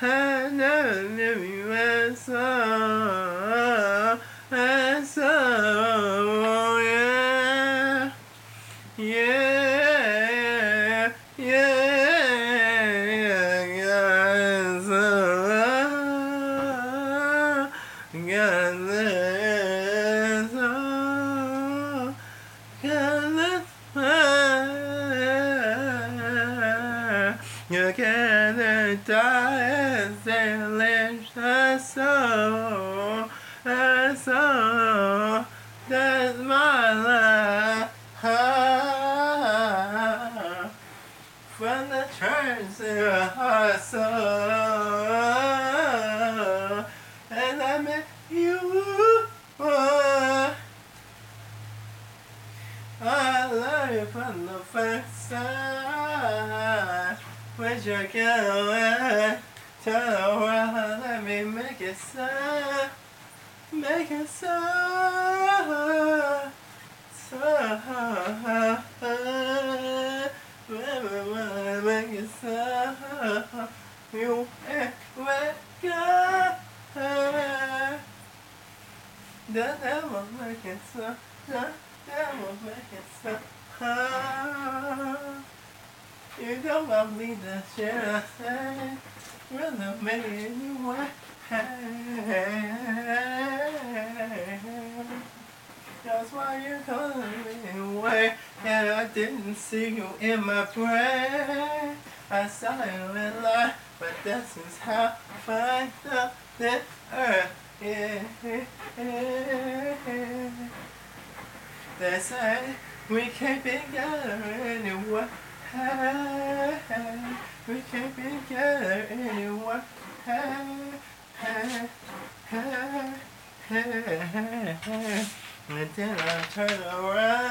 her now everywhere. A soul, a soul, that's my life. From the church to a soul, and I met you. I love you from the first time. Your girl, to the world, let me make it so, make it so, so. Make it so. You and wake up. The devil make it so. The devil make it so. You don't want me to share a thing. Really make it you want. That's why you calling me away. And I didn't see you in my brain. I saw you in life, but this is how I find out that earth. Yeah, yeah, yeah. They say we can't be together anymore. Hey, we can't be together anymore. Hey, hey, hey, hey, hey, hey. And then I turn around.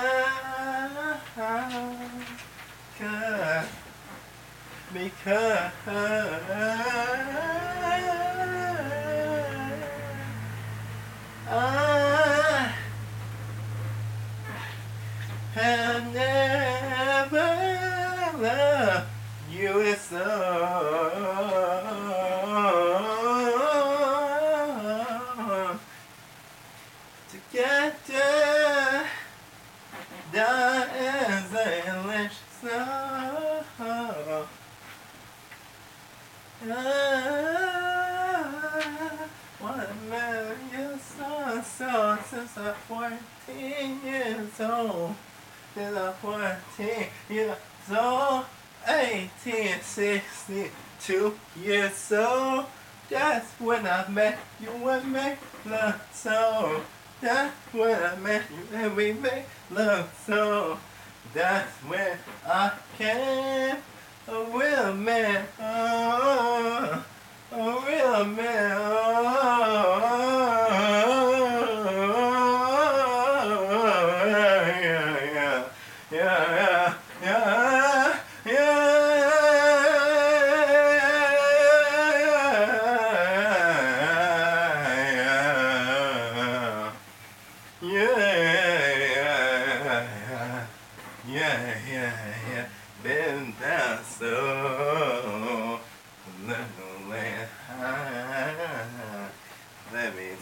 Cause, because I have never so. Together, as a lish so. I wanna marry you so, so since I'm 14 years old. Since I'm 14 years old, 18, 62 years old. That's when I met you and made love so. That's when I met you and we made love so. That's when I came a real man. Oh, a real man. Oh, yeah, yeah, yeah, yeah, yeah, yeah. Yeah, yeah, yeah, yeah, yeah, been down so lonely.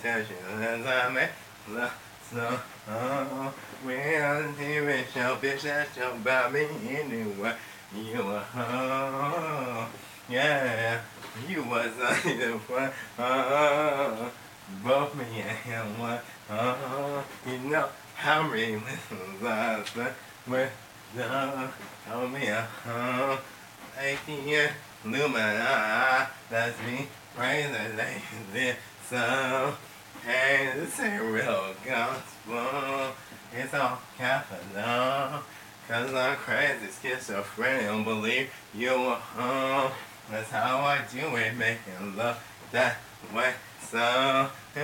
That I made love so. Oh, when TV show, bitch, that show about me anyway. You were home, yeah, you was the one. Oh, both me and him one. Oh, you know how many listens I spent with the told me home. 18 years, Lumina, that's me, praise the lazy so. Hey, this ain't real gospel. It's all capital. Cause I'm crazy, schizophrenic, don't believe you were home. That's how I do it, making love that way. So,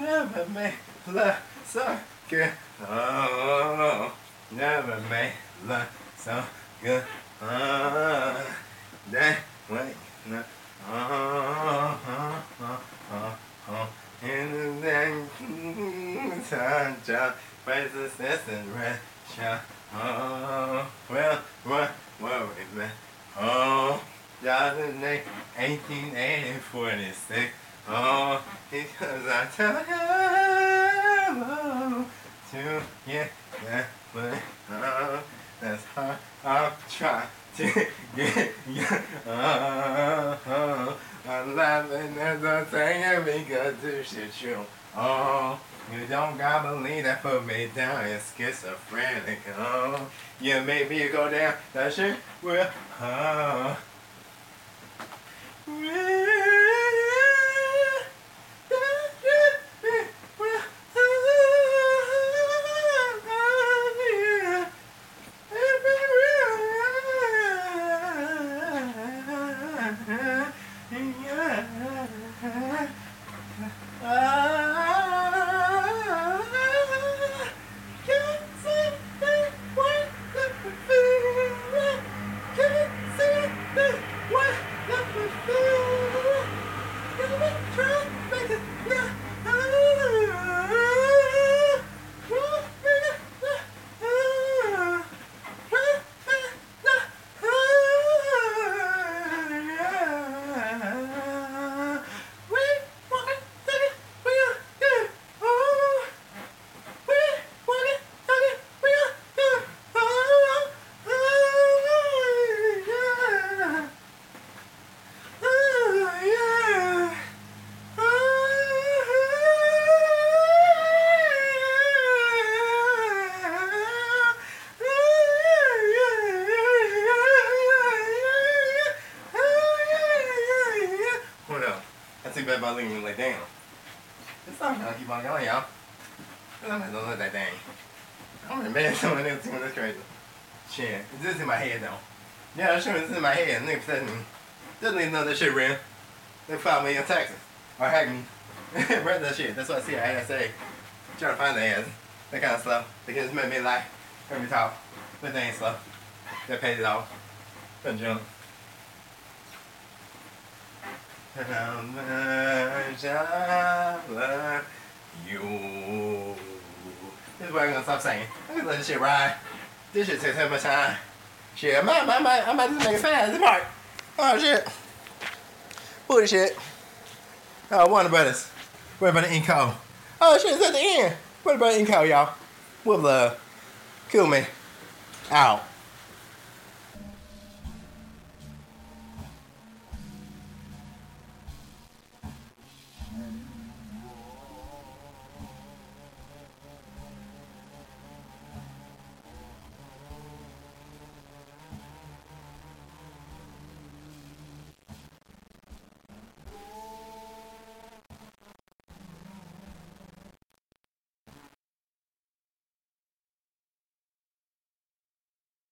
Never make love so good. Oh, never make love so good. Oh, that way. No. Oh, oh, oh, oh, oh. And then time, job, faces, and red, shot. Oh, well, what, what, man? Oh, y'all the name, 1880, 46. Oh, because I tell him, oh, to, yeah, yeah, that's hard. I'm trying to get you, I'm laughing as I'm saying because to shit you. Oh, you don't gotta believe that put me down. It's schizophrenic. Oh, you make me go down. That shit will. Oh. I'm embarrassed some of that's crazy. Shit, it's just in my head though. Yeah, sure, it's in my head. Nigga said me. Doesn't even know that shit real. They filed me in Texas. Or hack me. Read that shit. That's what I see at ASA. Trying to find the ass. That kind of stuff. They just made me lie. Heard me talk. But they ain't slow. They paid it off. Good jump. You. This is why I'm gonna stop saying. I'm gonna let this shit ride. This shit takes so much time. Shit, I'm about, I'm about, I'm about to make it fast. This part. Oh shit. Booty shit. Oh, Warner Brothers. About the Inco? Oh shit, it's at the end. About the Inco, y'all? With love. Kill me. Out.